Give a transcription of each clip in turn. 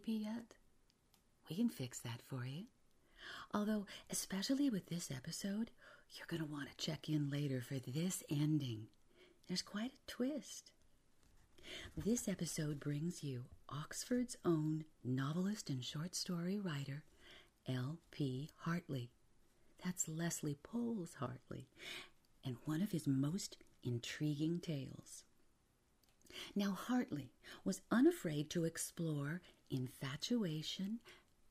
sleepy yet? We can fix that for you. Although, especially with this episode, you're going to want to check in later for this ending. There's quite a twist. This episode brings you Oxford's own novelist and short story writer, L.P. Hartley. That's Leslie Poles Hartley, and one of his most intriguing tales. Now, Hartley was unafraid to explore infatuation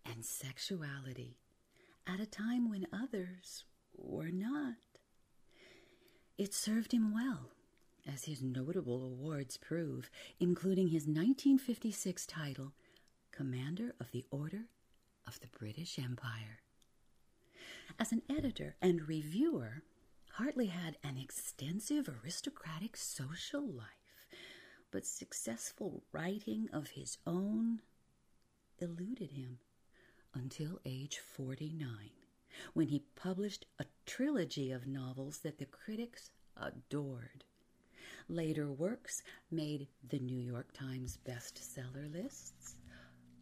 and sexuality at a time when others were not. It served him well, as his notable awards prove, including his 1956 title, Commander of the Order of the British Empire. As an editor and reviewer, Hartley had an extensive aristocratic social life, but successful writing of his own eluded him until age 49, when he published a trilogy of novels that the critics adored. Later works made the New York Times bestseller lists,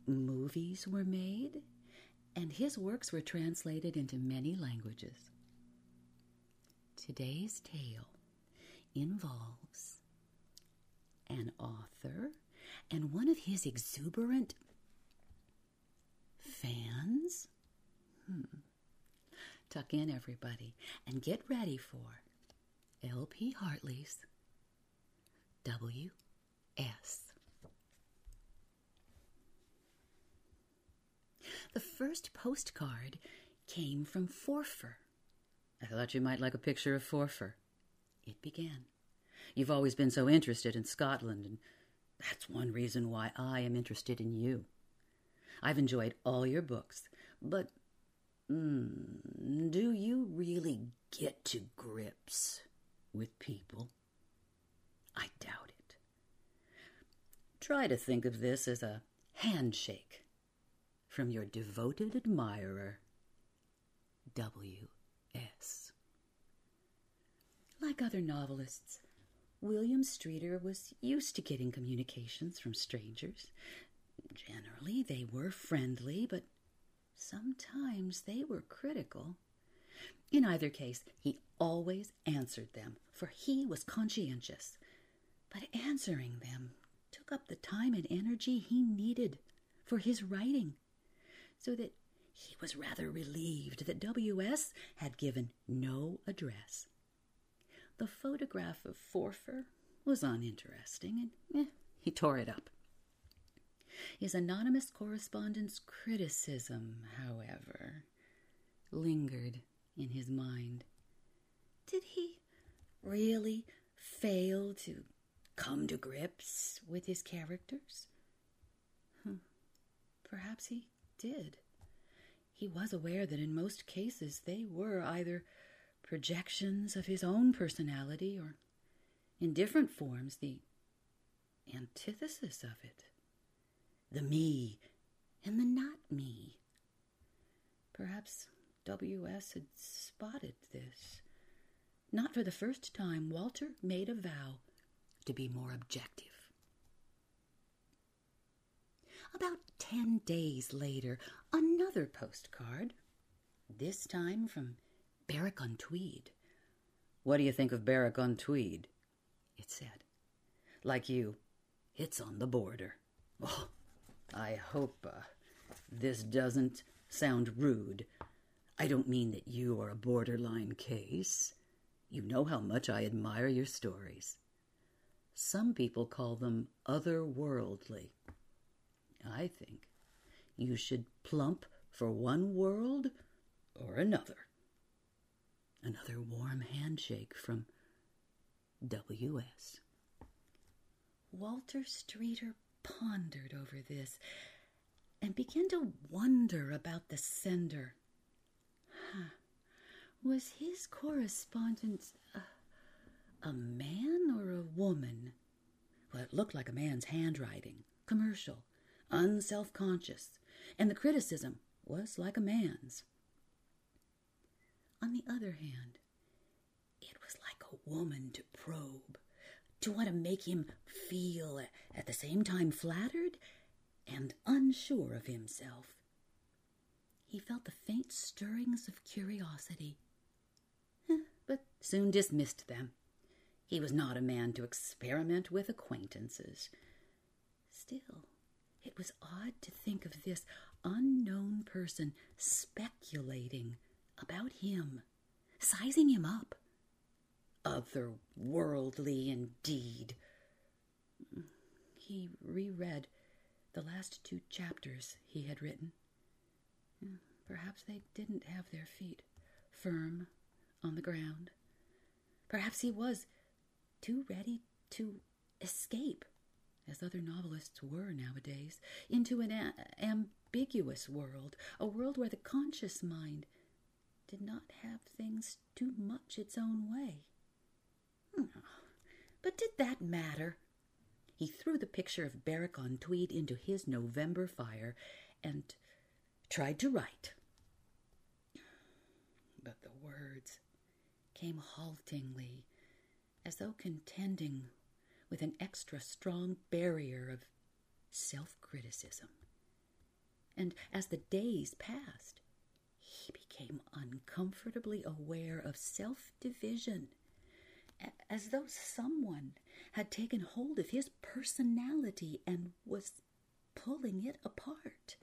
movies were made, and his works were translated into many languages. Today's tale involves an author and one of his exuberant fans. Hmm. Tuck in, everybody, and get ready for L.P. Hartley's W.S. The first postcard came from Forfar. I thought you might like a picture of Forfar. It began. You've always been so interested in Scotland, and that's one reason why I am interested in you. I've enjoyed all your books, but mm, do you really get to grips with people? I doubt it. Try to think of this as a handshake from your devoted admirer, W.S. Like other novelists, William Streeter was used to getting communications from strangers. Generally, they were friendly, but sometimes they were critical. In either case, he always answered them, for he was conscientious. But answering them took up the time and energy he needed for his writing so that he was rather relieved that W.S. had given no address. The photograph of Forfar was uninteresting, and eh, he tore it up. His anonymous correspondent's criticism, however, lingered in his mind. Did he really fail to come to grips with his characters? Perhaps he did. He was aware that in most cases they were either projections of his own personality or, in different forms, the antithesis of it. The me and the not me. Perhaps W.S. had spotted this. Not for the first time, Walter made a vow to be more objective. About ten days later, another postcard, this time from Berwick on Tweed. What do you think of Berwick on Tweed? It said. Like you, it's on the border. Oh, I hope uh, this doesn't sound rude. I don't mean that you are a borderline case. You know how much I admire your stories. Some people call them otherworldly. I think you should plump for one world or another. Another warm handshake from W.S. Walter Streeter pondered over this and began to wonder about the sender. Huh. Was his correspondent a, a man or a woman? Well, it looked like a man's handwriting, commercial, unself conscious, and the criticism was like a man's. On the other hand, it was like a woman to probe, to want to make him feel at the same time flattered and unsure of himself. He felt the faint stirrings of curiosity, but soon dismissed them. He was not a man to experiment with acquaintances. Still, it was odd to think of this unknown person speculating about him, sizing him up. Otherworldly indeed. He reread the last two chapters he had written. Perhaps they didn't have their feet firm on the ground. Perhaps he was too ready to escape, as other novelists were nowadays, into an a- ambiguous world, a world where the conscious mind did not have things too much its own way. But did that matter? He threw the picture of Berwick on Tweed into his November fire and tried to write. But the words came haltingly, as though contending with an extra strong barrier of self criticism. And as the days passed, he became uncomfortably aware of self division, as though someone had taken hold of his personality and was pulling it apart.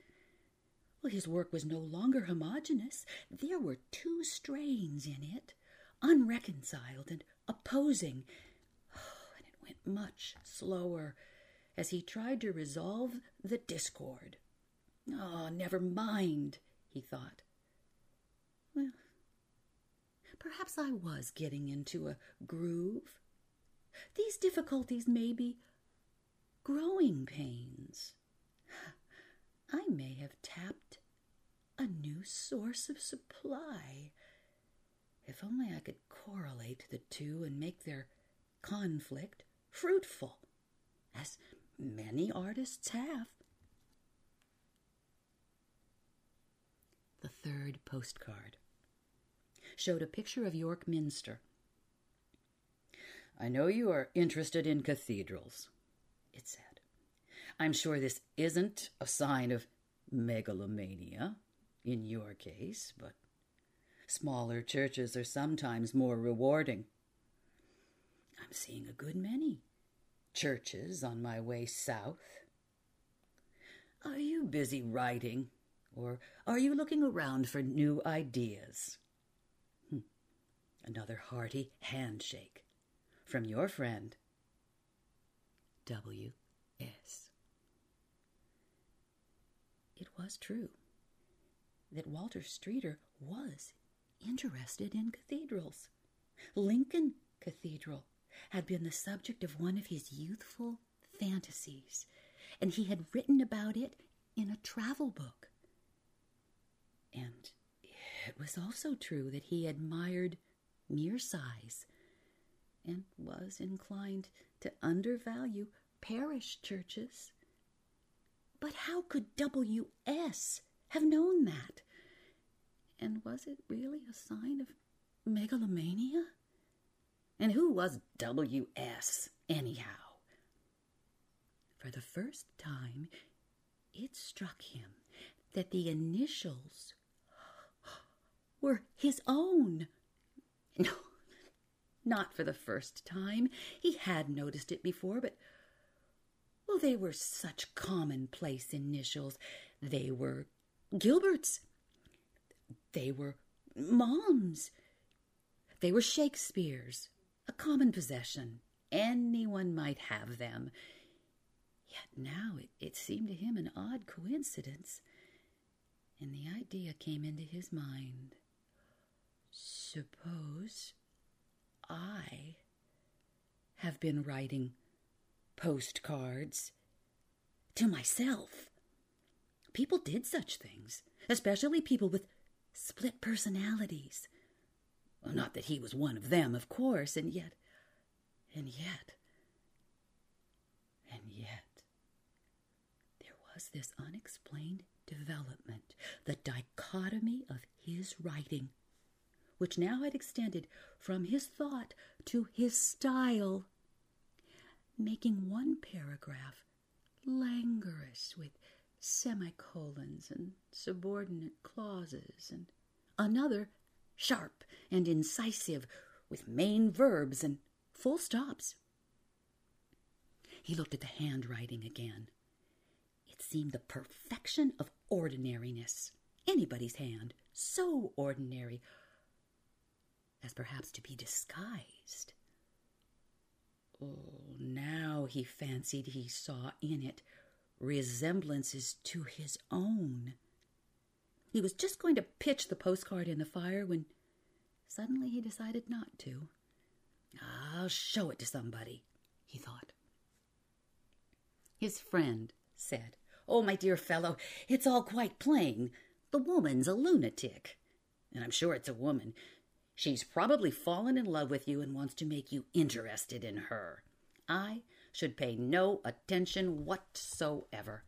Well, his work was no longer homogeneous. There were two strains in it, unreconciled and opposing. Oh, and it went much slower as he tried to resolve the discord. Oh, never mind, he thought. Well, perhaps I was getting into a groove. These difficulties may be growing pains. I may have tapped a new source of supply. If only I could correlate the two and make their conflict fruitful, as many artists have. The third postcard showed a picture of York Minster. I know you are interested in cathedrals, it said. I'm sure this isn't a sign of megalomania in your case, but smaller churches are sometimes more rewarding. I'm seeing a good many churches on my way south. Are you busy writing, or are you looking around for new ideas? Another hearty handshake from your friend, W.S. It was true that Walter Streeter was interested in cathedrals. Lincoln Cathedral had been the subject of one of his youthful fantasies, and he had written about it in a travel book. And it was also true that he admired mere size and was inclined to undervalue parish churches. But how could W.S. have known that? And was it really a sign of megalomania? And who was W.S. anyhow? For the first time, it struck him that the initials were his own. No, not for the first time. He had noticed it before, but well, they were such commonplace initials. They were Gilbert's. They were Maugham's. They were Shakespeare's, a common possession. Anyone might have them. Yet now it, it seemed to him an odd coincidence, and the idea came into his mind. Suppose I have been writing postcards to myself. People did such things, especially people with split personalities. Well, not that he was one of them, of course, and yet, and yet, and yet, there was this unexplained development, the dichotomy of his writing, which now had extended from his thought to his style. making one paragraph languorous with semicolons and subordinate clauses, and another sharp and incisive with main verbs and full stops. He looked at the handwriting again. It seemed the perfection of ordinariness. Anybody's hand, so ordinary as perhaps to be disguised. Oh, now he fancied he saw in it resemblances to his own. He was just going to pitch the postcard in the fire when suddenly he decided not to. I'll show it to somebody, he thought. His friend said, Oh, my dear fellow, it's all quite plain. The woman's a lunatic. And I'm sure it's a woman. She's probably fallen in love with you and wants to make you interested in her. I should pay no attention whatsoever.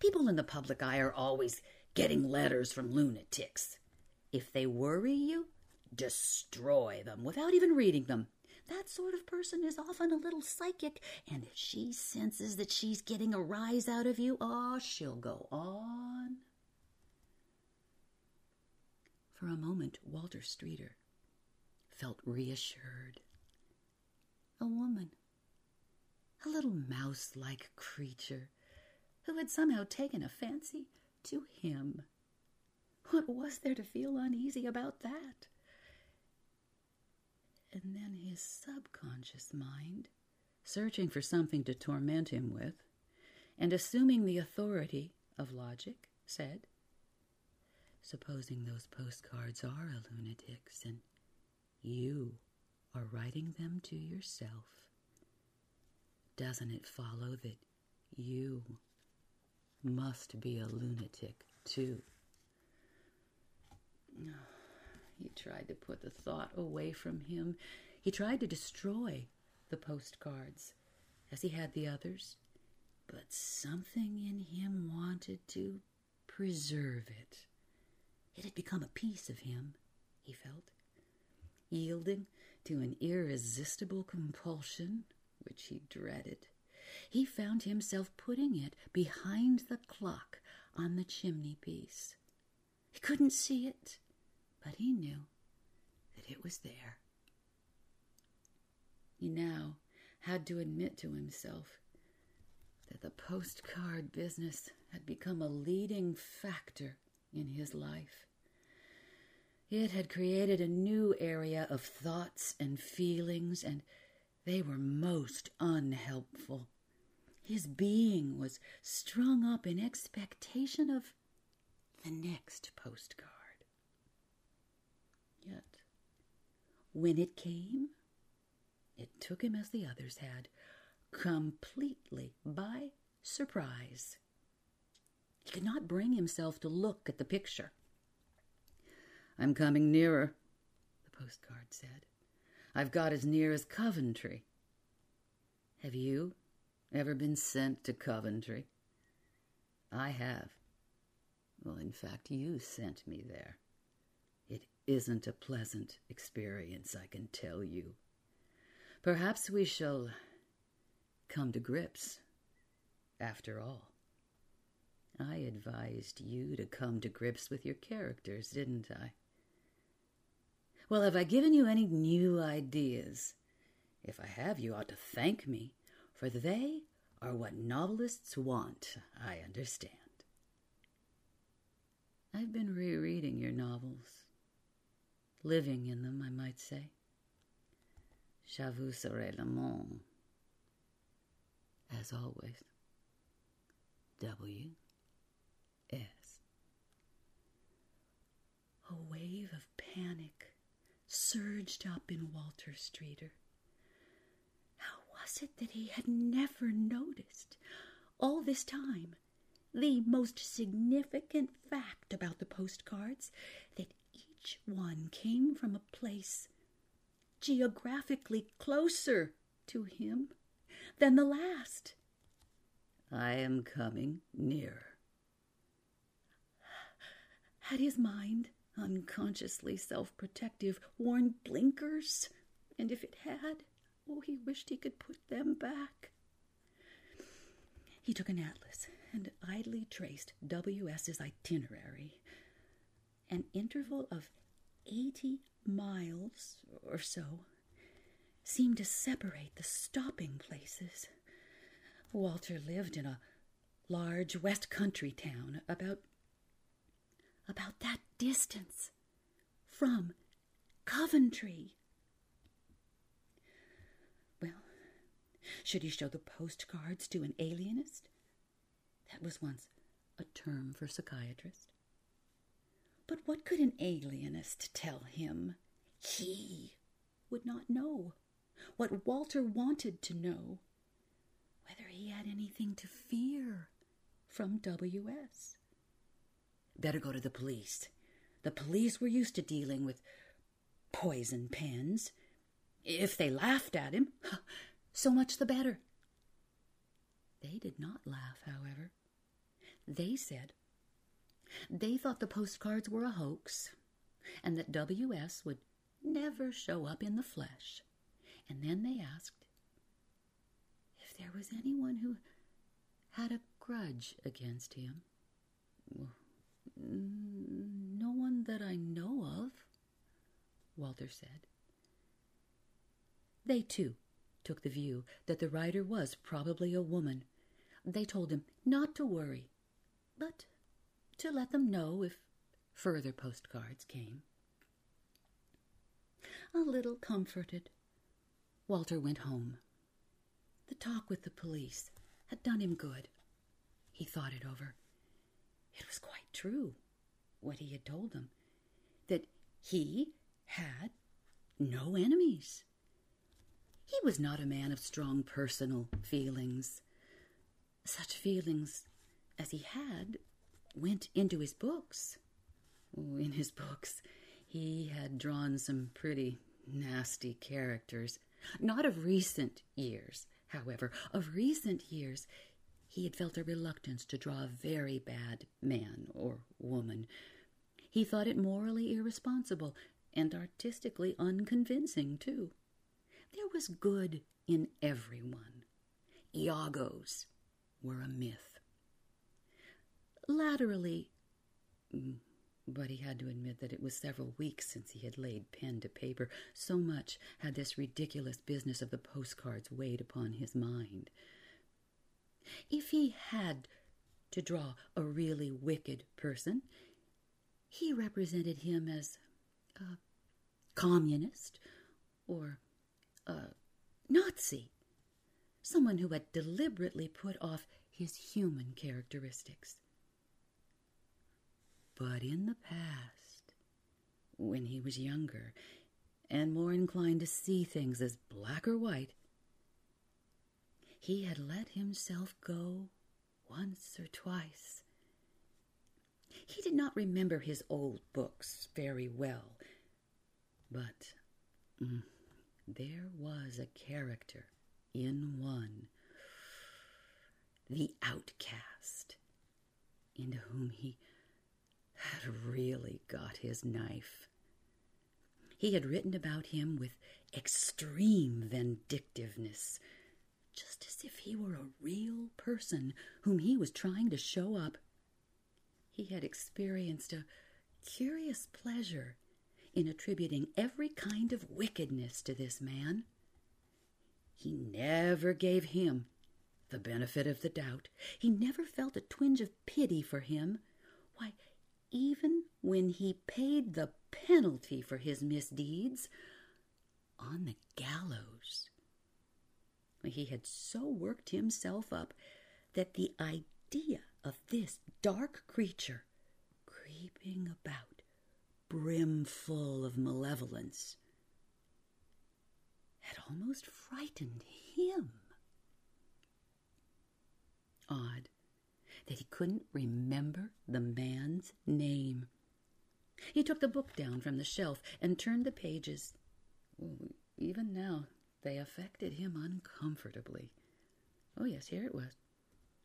People in the public eye are always getting letters from lunatics. If they worry you, destroy them without even reading them. That sort of person is often a little psychic, and if she senses that she's getting a rise out of you, oh, she'll go on. For a moment, Walter Streeter felt reassured. A woman, a little mouse like creature who had somehow taken a fancy to him. What was there to feel uneasy about that? And then his subconscious mind, searching for something to torment him with, and assuming the authority of logic, said, Supposing those postcards are a lunatic's and you are writing them to yourself, doesn't it follow that you must be a lunatic too? He tried to put the thought away from him. He tried to destroy the postcards, as he had the others, but something in him wanted to preserve it. It had become a piece of him, he felt, yielding to an irresistible compulsion which he dreaded. He found himself putting it behind the clock on the chimney piece. He couldn't see it, but he knew that it was there. He now had to admit to himself that the postcard business had become a leading factor in his life. It had created a new area of thoughts and feelings, and they were most unhelpful. His being was strung up in expectation of the next postcard. Yet, when it came, it took him as the others had, completely by surprise. He could not bring himself to look at the picture. I'm coming nearer, the postcard said. I've got as near as Coventry. Have you ever been sent to Coventry? I have. Well, in fact, you sent me there. It isn't a pleasant experience, I can tell you. Perhaps we shall come to grips, after all. I advised you to come to grips with your characters, didn't I? Well, have I given you any new ideas? If I have, you ought to thank me, for they are what novelists want, I understand. I've been rereading your novels, living in them, I might say. J'avoue serai l'amant. As always, W. S. A wave of panic surged up in Walter Streeter. How was it that he had never noticed all this time the most significant fact about the postcards that each one came from a place geographically closer to him than the last? I am coming nearer. Had his mind unconsciously self protective, worn blinkers, and if it had, oh, he wished he could put them back. He took an atlas and idly traced W.S.'s itinerary. An interval of 80 miles or so seemed to separate the stopping places. Walter lived in a large West Country town about about that distance from Coventry. Well, should he show the postcards to an alienist? That was once a term for psychiatrist. But what could an alienist tell him? He would not know what Walter wanted to know whether he had anything to fear from W.S. Better go to the police. The police were used to dealing with poison pens. If they laughed at him, so much the better. They did not laugh, however. They said they thought the postcards were a hoax and that W.S. would never show up in the flesh. And then they asked if there was anyone who had a grudge against him. That I know of, Walter said. They, too, took the view that the writer was probably a woman. They told him not to worry, but to let them know if further postcards came. A little comforted, Walter went home. The talk with the police had done him good. He thought it over. It was quite true, what he had told them, that he had no enemies. He was not a man of strong personal feelings. Such feelings as he had went into his books. In his books, he had drawn some pretty nasty characters not of recent years, however. Of recent years, he had felt a reluctance to draw a very bad man or woman. He thought it morally irresponsible and artistically unconvincing, too. There was good in everyone. Iagos were a myth. Laterally, mm, but he had to admit that it was several weeks since he had laid pen to paper. So much had this ridiculous business of the postcards weighed upon his mind. If he had to draw a really wicked person, he represented him as a communist or a Nazi, someone who had deliberately put off his human characteristics. But in the past, when he was younger and more inclined to see things as black or white, he had let himself go once or twice. He did not remember his old books very well, but mm, there was a character in one, the outcast, into whom he had really got his knife. He had written about him with extreme vindictiveness, just as if he were a real person whom he was trying to show up. He had experienced a curious pleasure in attributing every kind of wickedness to this man. He never gave him the benefit of the doubt. He never felt a twinge of pity for him. Why, even when he paid the penalty for his misdeeds on the gallows. He had so worked himself up that the idea of this dark creature creeping about, brimful of malevolence, had almost frightened him. Odd that he couldn't remember the man's name. He took the book down from the shelf and turned the pages. Even now, they affected him uncomfortably. Oh, yes, here it was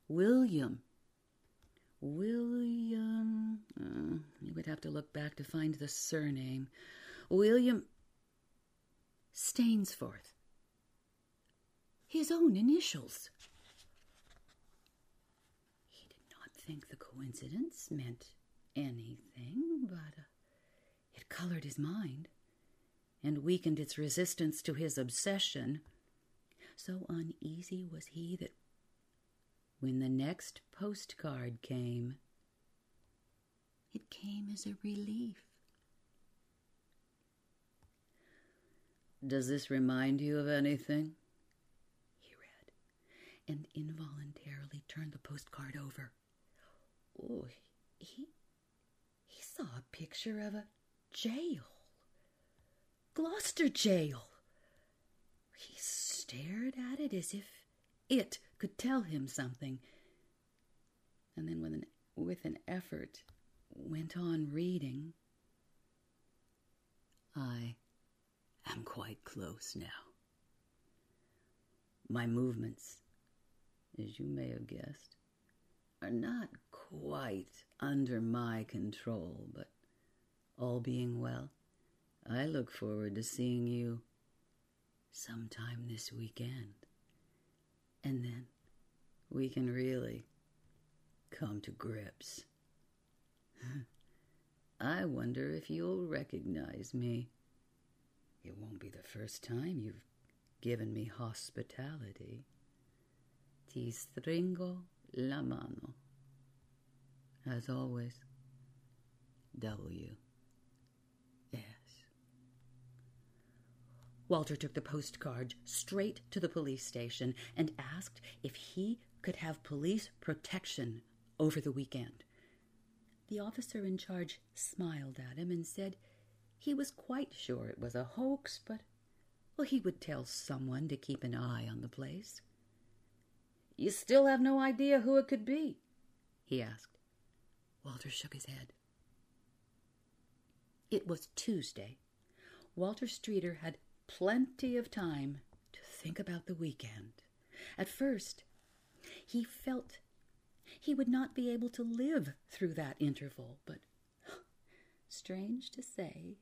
William. William. Uh, he would have to look back to find the surname. William Stainsforth. His own initials. He did not think the coincidence meant anything, but uh, it colored his mind and weakened its resistance to his obsession. So uneasy was he that when the next postcard came, it came as a relief. Does this remind you of anything? He read, and involuntarily turned the postcard over. Oh, he he saw a picture of a jail. Gloucester jail. He stared at it as if it could tell him something. And then with an with an effort went on reading. I am quite close now. My movements, as you may have guessed, are not quite under my control, but all being well, I look forward to seeing you sometime this weekend. And then we can really come to grips. I wonder if you'll recognize me. It won't be the first time you've given me hospitality. Ti stringo la mano. As always, W. S. Walter took the postcard straight to the police station and asked if he could have police protection over the weekend. The officer in charge smiled at him and said he was quite sure it was a hoax, but well, he would tell someone to keep an eye on the place. You still have no idea who it could be? he asked. Walter shook his head. It was Tuesday. Walter Streeter had plenty of time to think about the weekend. At first, he felt he would not be able to live through that interval, but strange to say,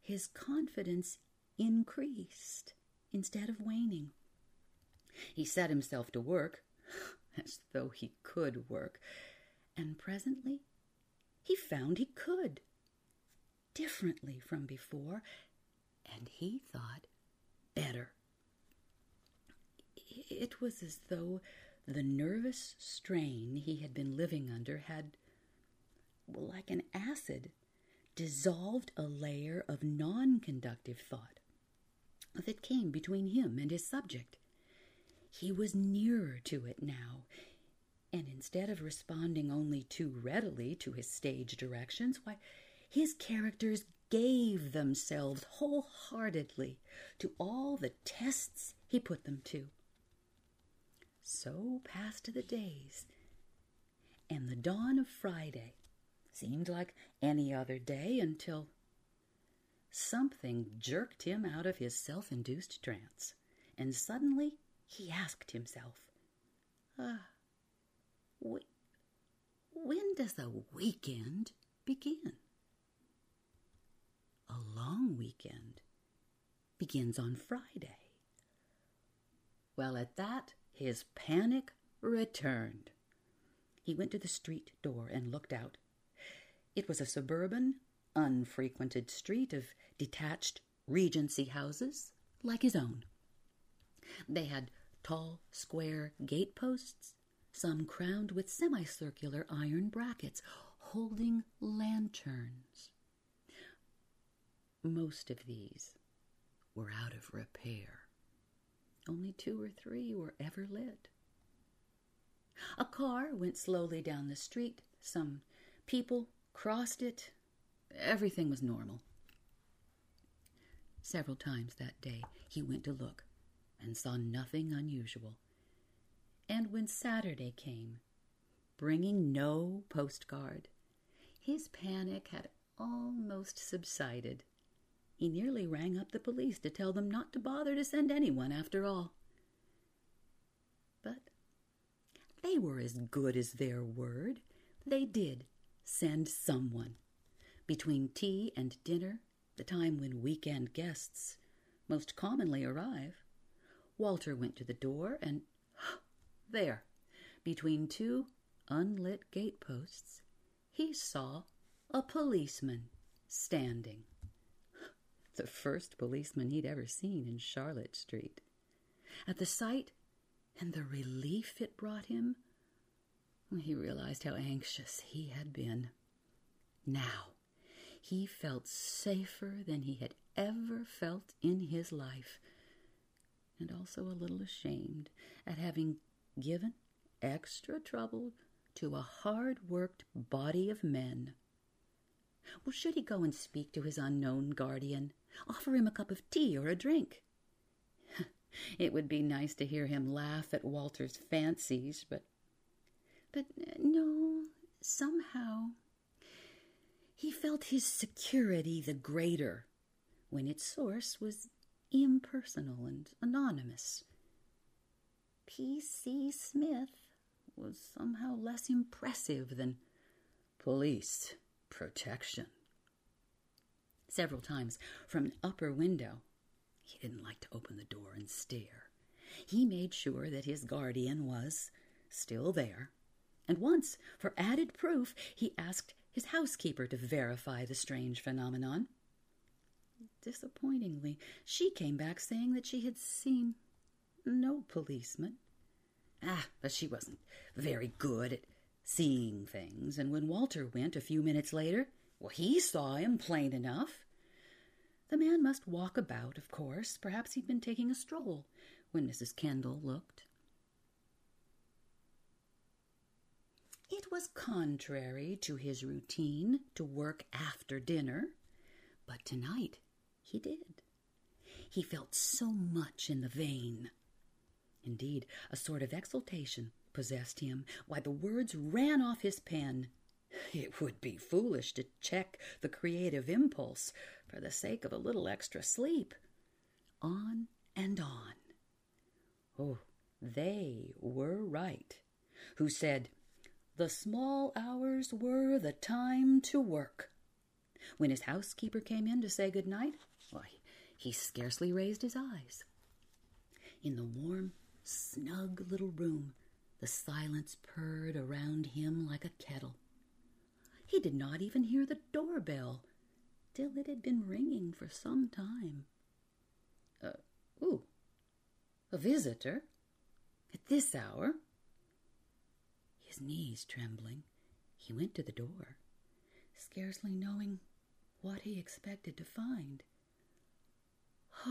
his confidence increased instead of waning. He set himself to work, as though he could work, and presently he found he could, differently from before, and he thought better. It was as though the nervous strain he had been living under had, like an acid, dissolved a layer of non conductive thought that came between him and his subject. He was nearer to it now, and instead of responding only too readily to his stage directions, why, his characters gave themselves wholeheartedly to all the tests he put them to. So passed the days, and the dawn of Friday seemed like any other day until something jerked him out of his self induced trance, and suddenly he asked himself, uh, wh- when does a weekend begin? A long weekend begins on Friday. Well, at that, his panic returned. He went to the street door and looked out. It was a suburban, unfrequented street of detached Regency houses like his own. They had tall, square gate posts, some crowned with semicircular iron brackets holding lanterns. Most of these were out of repair. Only two or three were ever lit. A car went slowly down the street. Some people crossed it. Everything was normal. Several times that day he went to look and saw nothing unusual. And when Saturday came, bringing no postcard, his panic had almost subsided. He nearly rang up the police to tell them not to bother to send anyone after all. But they were as good as their word. They did send someone. Between tea and dinner, the time when weekend guests most commonly arrive, Walter went to the door and there, between two unlit gateposts, he saw a policeman standing. The first policeman he'd ever seen in Charlotte Street. At the sight and the relief it brought him, he realized how anxious he had been. Now he felt safer than he had ever felt in his life, and also a little ashamed at having given extra trouble to a hard worked body of men. Well, should he go and speak to his unknown guardian? Offer him a cup of tea or a drink? it would be nice to hear him laugh at Walter's fancies, but. But uh, no, somehow he felt his security the greater when its source was impersonal and anonymous. P.C. Smith was somehow less impressive than police protection. Several times from an upper window, he didn't like to open the door and stare. He made sure that his guardian was still there, and once, for added proof, he asked his housekeeper to verify the strange phenomenon. Disappointingly, she came back saying that she had seen no policeman. Ah, but she wasn't very good at seeing things, and when Walter went a few minutes later, well, he saw him plain enough. The man must walk about, of course. Perhaps he'd been taking a stroll when Mrs. Kendall looked. It was contrary to his routine to work after dinner, but tonight he did. He felt so much in the vein Indeed, a sort of exultation possessed him. Why, the words ran off his pen. It would be foolish to check the creative impulse for the sake of a little extra sleep. On and on. Oh, they were right, who said, The small hours were the time to work. When his housekeeper came in to say good night, why, he scarcely raised his eyes. In the warm snug little room, the silence purred around him like a kettle. He did not even hear the doorbell till it had been ringing for some time. Uh, ooh, a visitor? At this hour? His knees trembling, he went to the door, scarcely knowing what he expected to find.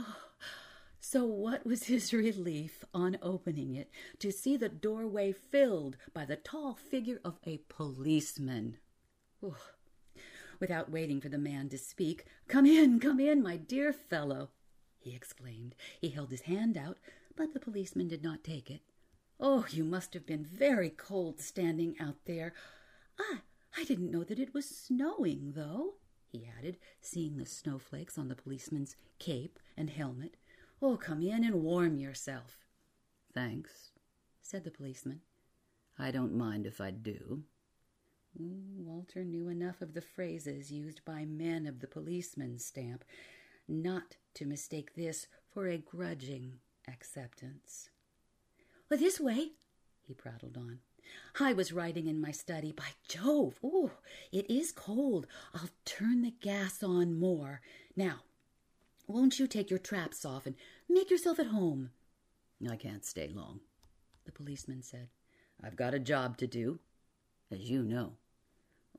So, what was his relief on opening it to see the doorway filled by the tall figure of a policeman? Ooh. Without waiting for the man to speak, Come in, come in, my dear fellow, he exclaimed. He held his hand out, but the policeman did not take it. Oh, you must have been very cold standing out there. I, I didn't know that it was snowing, though, he added, seeing the snowflakes on the policeman's cape and helmet. Oh, come in and warm yourself. Thanks, said the policeman. I don't mind if I do. Walter knew enough of the phrases used by men of the policeman's stamp not to mistake this for a grudging acceptance. Well, this way, he prattled on. I was writing in my study. By Jove, oh, it is cold. I'll turn the gas on more. Now, won't you take your traps off and make yourself at home? I can't stay long, the policeman said. I've got a job to do, as you know.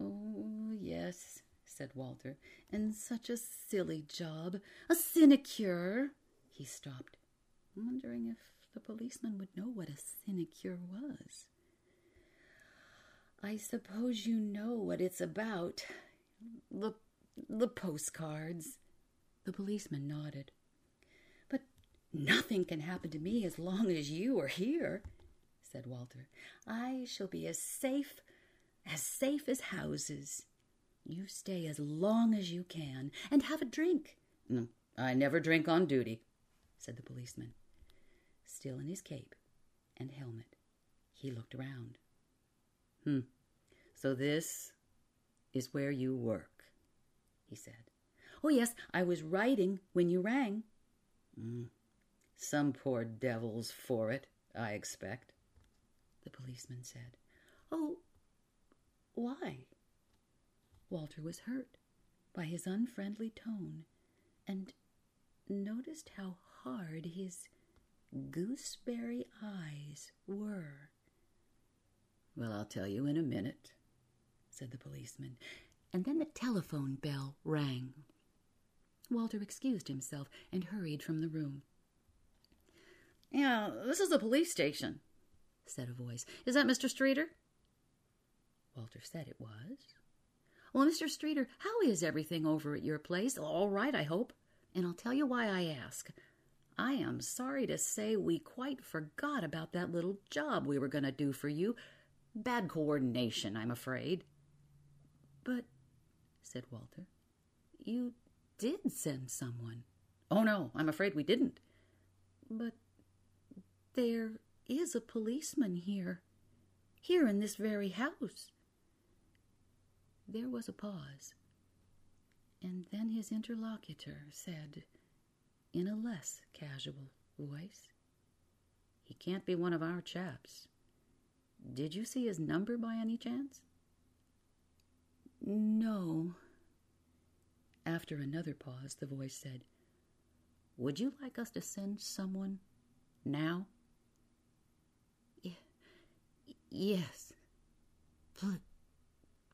Oh, yes, said Walter, and such a silly job. A sinecure. He stopped, wondering if the policeman would know what a sinecure was. I suppose you know what it's about. The, the postcards. The policeman nodded. But nothing can happen to me as long as you are here, said Walter. I shall be as safe, as safe as houses. You stay as long as you can and have a drink. No, I never drink on duty, said the policeman. Still in his cape and helmet, he looked around. Hmm, so this is where you work, he said. Oh, yes, I was writing when you rang. Mm. Some poor devil's for it, I expect, the policeman said. Oh, Why? Walter was hurt by his unfriendly tone and noticed how hard his gooseberry eyes were. Well, I'll tell you in a minute, said the policeman, and then the telephone bell rang. Walter excused himself and hurried from the room. Yeah, this is the police station, said a voice. Is that Mr. Streeter? Walter said it was. Well, Mr. Streeter, how is everything over at your place? All right, I hope. And I'll tell you why I ask. I am sorry to say we quite forgot about that little job we were going to do for you. Bad coordination, I'm afraid. But, said Walter, you did send someone. Oh, no, I'm afraid we didn't. But there is a policeman here, here in this very house. There was a pause, and then his interlocutor said, in a less casual voice, He can't be one of our chaps. Did you see his number by any chance? No. After another pause, the voice said, Would you like us to send someone now? Y- yes. Pl-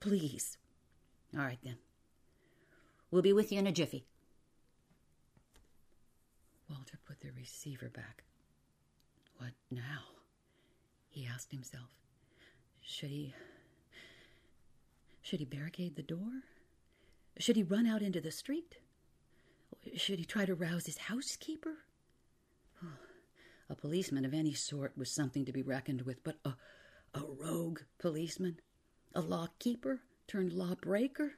please. All right, then. We'll be with you in a jiffy. Walter put the receiver back. What now? He asked himself. Should he. Should he barricade the door? Should he run out into the street? Should he try to rouse his housekeeper? A policeman of any sort was something to be reckoned with, but a, a rogue policeman, a law keeper turned law breaker,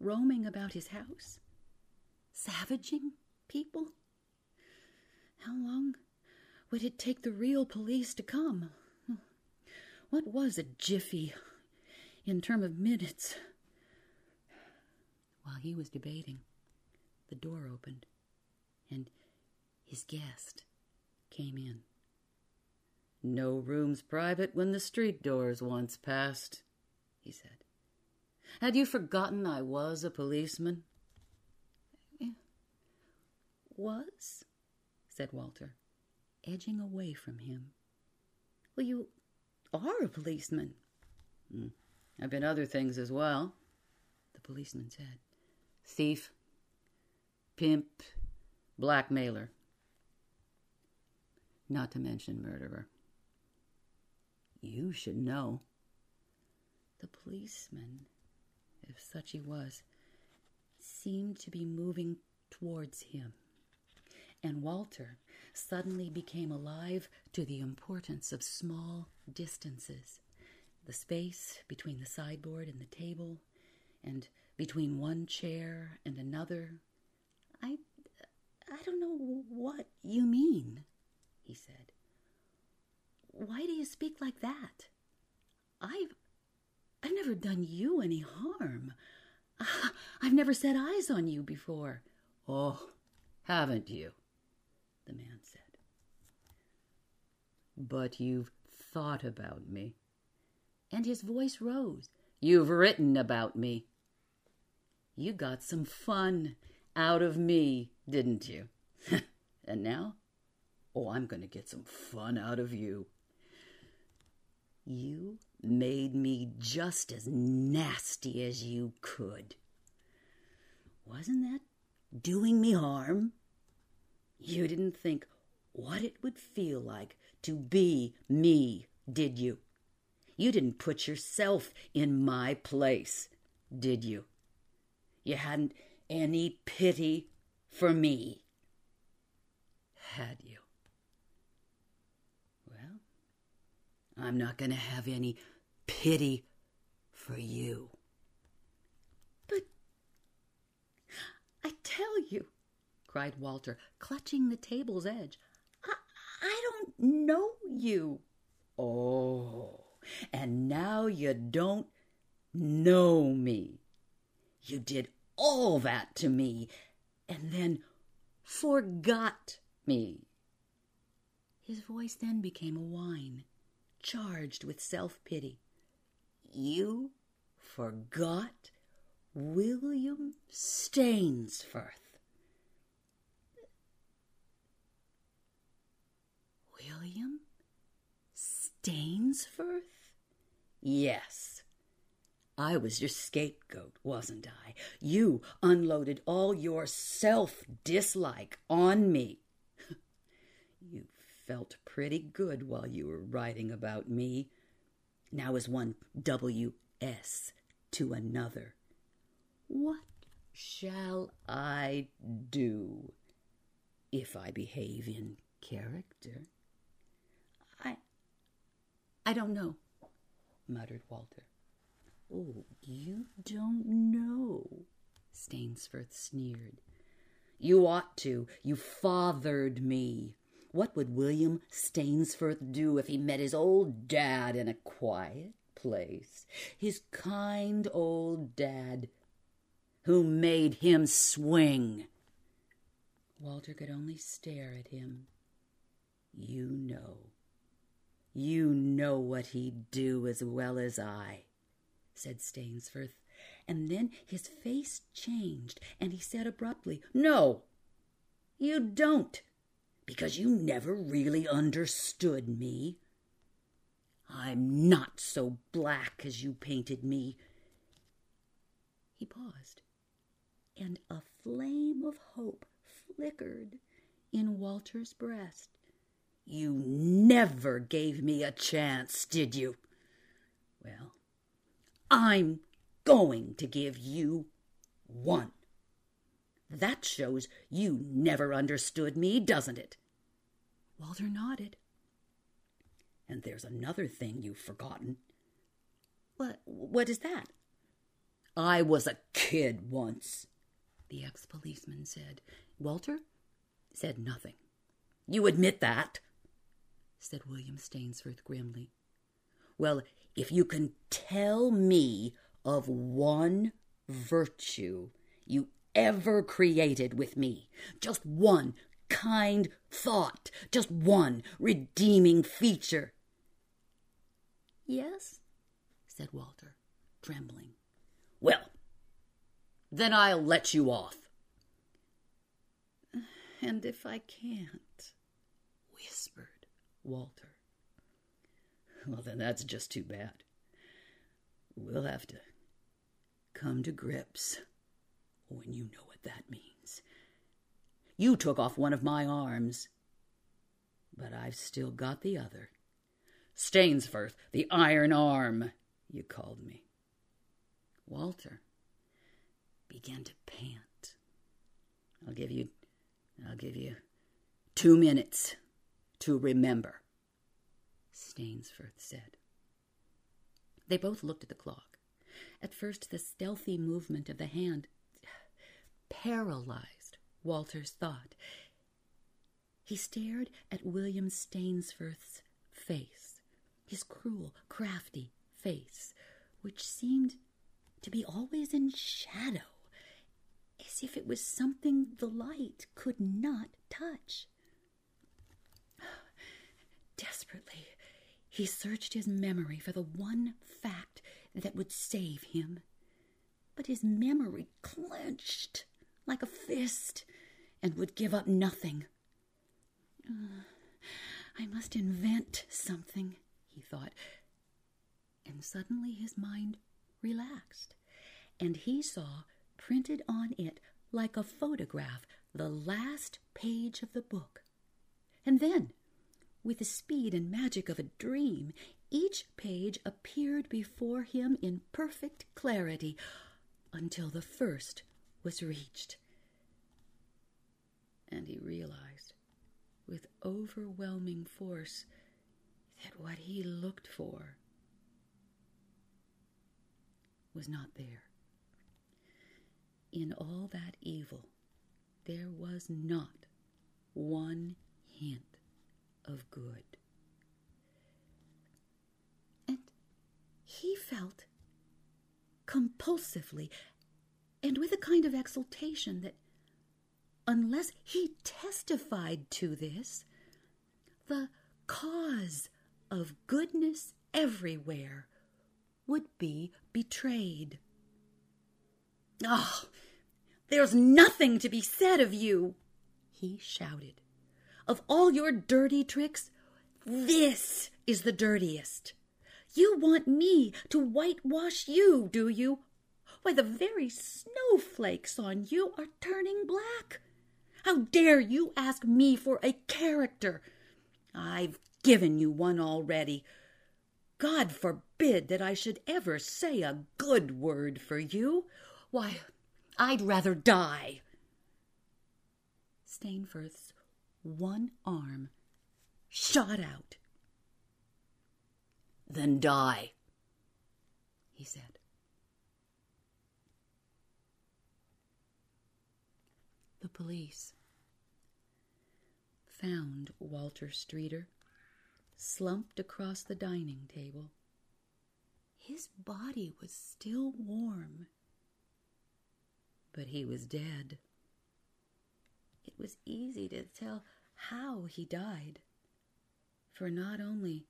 roaming about his house, savaging people? How long would it take the real police to come? What was a jiffy in term of minutes? While he was debating, the door opened, and his guest came in. No rooms private when the street door's once passed, he said. Had you forgotten I was a policeman? Was? said Walter, edging away from him. Well, you are a policeman. Mm. I've been other things as well, the policeman said. Thief, pimp, blackmailer. Not to mention murderer. You should know. The policeman, if such he was, seemed to be moving towards him and Walter suddenly became alive to the importance of small distances the space between the sideboard and the table, and between one chair and another. I, I don't know what you mean, he said. Why do you speak like that? I've, I've never done you any harm. I've never set eyes on you before. Oh, haven't you? the man said. But you've thought about me. And his voice rose. You've written about me. You got some fun out of me, didn't you? and now? Oh, I'm going to get some fun out of you. You made me just as nasty as you could. Wasn't that doing me harm? You didn't think what it would feel like to be me, did you? You didn't put yourself in my place, did you? You hadn't any pity for me, had you? Well, I'm not going to have any pity for you. But I tell you, cried Walter, clutching the table's edge. I, I don't know you. Oh, and now you don't know me. You did all that to me and then forgot me. His voice then became a whine, charged with self pity. You forgot William Stainsforth. William Stainsforth? Yes. I was your scapegoat, wasn't I? You unloaded all your self dislike on me. you felt pretty good while you were writing about me. Now is one W.S. to another. What shall I do if I behave in character? I I don't know, muttered Walter. Oh, you don't know, Stainsforth sneered. You ought to. You fathered me. What would William Stainsforth do if he met his old dad in a quiet place? His kind old dad who made him swing. Walter could only stare at him. You know. You know what he'd do as well as I said Stainsforth, and then his face changed, and he said abruptly, No, you don't, because you never really understood me. I'm not so black as you painted me. He paused, and a flame of hope flickered in Walter's breast. You never gave me a chance, did you? I'm going to give you one. That shows you never understood me, doesn't it? Walter nodded. And there's another thing you've forgotten. What, what is that? I was a kid once, the ex policeman said. Walter said nothing. You admit that, said William Stainsforth grimly. Well, if you can tell me of one virtue you ever created with me, just one kind thought, just one redeeming feature. Yes, said Walter, trembling. Well, then I'll let you off. And if I can't, whispered Walter. Well, then that's just too bad. We'll have to come to grips when you know what that means. You took off one of my arms, but I've still got the other. Stainsforth, the iron arm, you called me. Walter began to pant. I'll give you I'll give you two minutes to remember. Stainsforth said. They both looked at the clock. At first, the stealthy movement of the hand paralyzed Walter's thought. He stared at William Stainsforth's face, his cruel, crafty face, which seemed to be always in shadow, as if it was something the light could not touch. Desperately, he searched his memory for the one fact that would save him. But his memory clenched like a fist and would give up nothing. Uh, I must invent something, he thought. And suddenly his mind relaxed, and he saw printed on it like a photograph the last page of the book. And then with the speed and magic of a dream, each page appeared before him in perfect clarity until the first was reached. And he realized with overwhelming force that what he looked for was not there. In all that evil, there was not one hint of good. And he felt compulsively and with a kind of exultation that unless he testified to this, the cause of goodness everywhere would be betrayed. Oh, there's nothing to be said of you, he shouted. Of all your dirty tricks, this is the dirtiest. You want me to whitewash you, do you? Why, the very snowflakes on you are turning black. How dare you ask me for a character? I've given you one already. God forbid that I should ever say a good word for you. Why, I'd rather die. Stainsforth's one arm shot out. Then die, he said. The police found Walter Streeter slumped across the dining table. His body was still warm, but he was dead. It was easy to tell how he died, for not only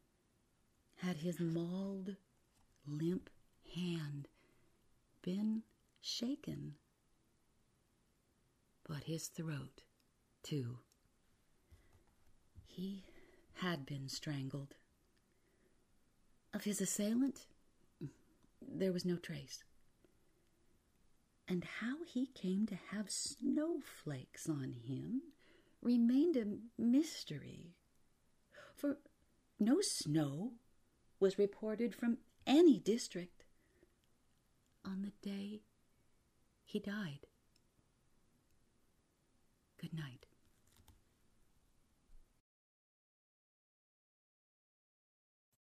had his mauled, limp hand been shaken, but his throat, too. He had been strangled. Of his assailant, there was no trace. And how he came to have snowflakes on him remained a mystery. For no snow was reported from any district on the day he died. Good night.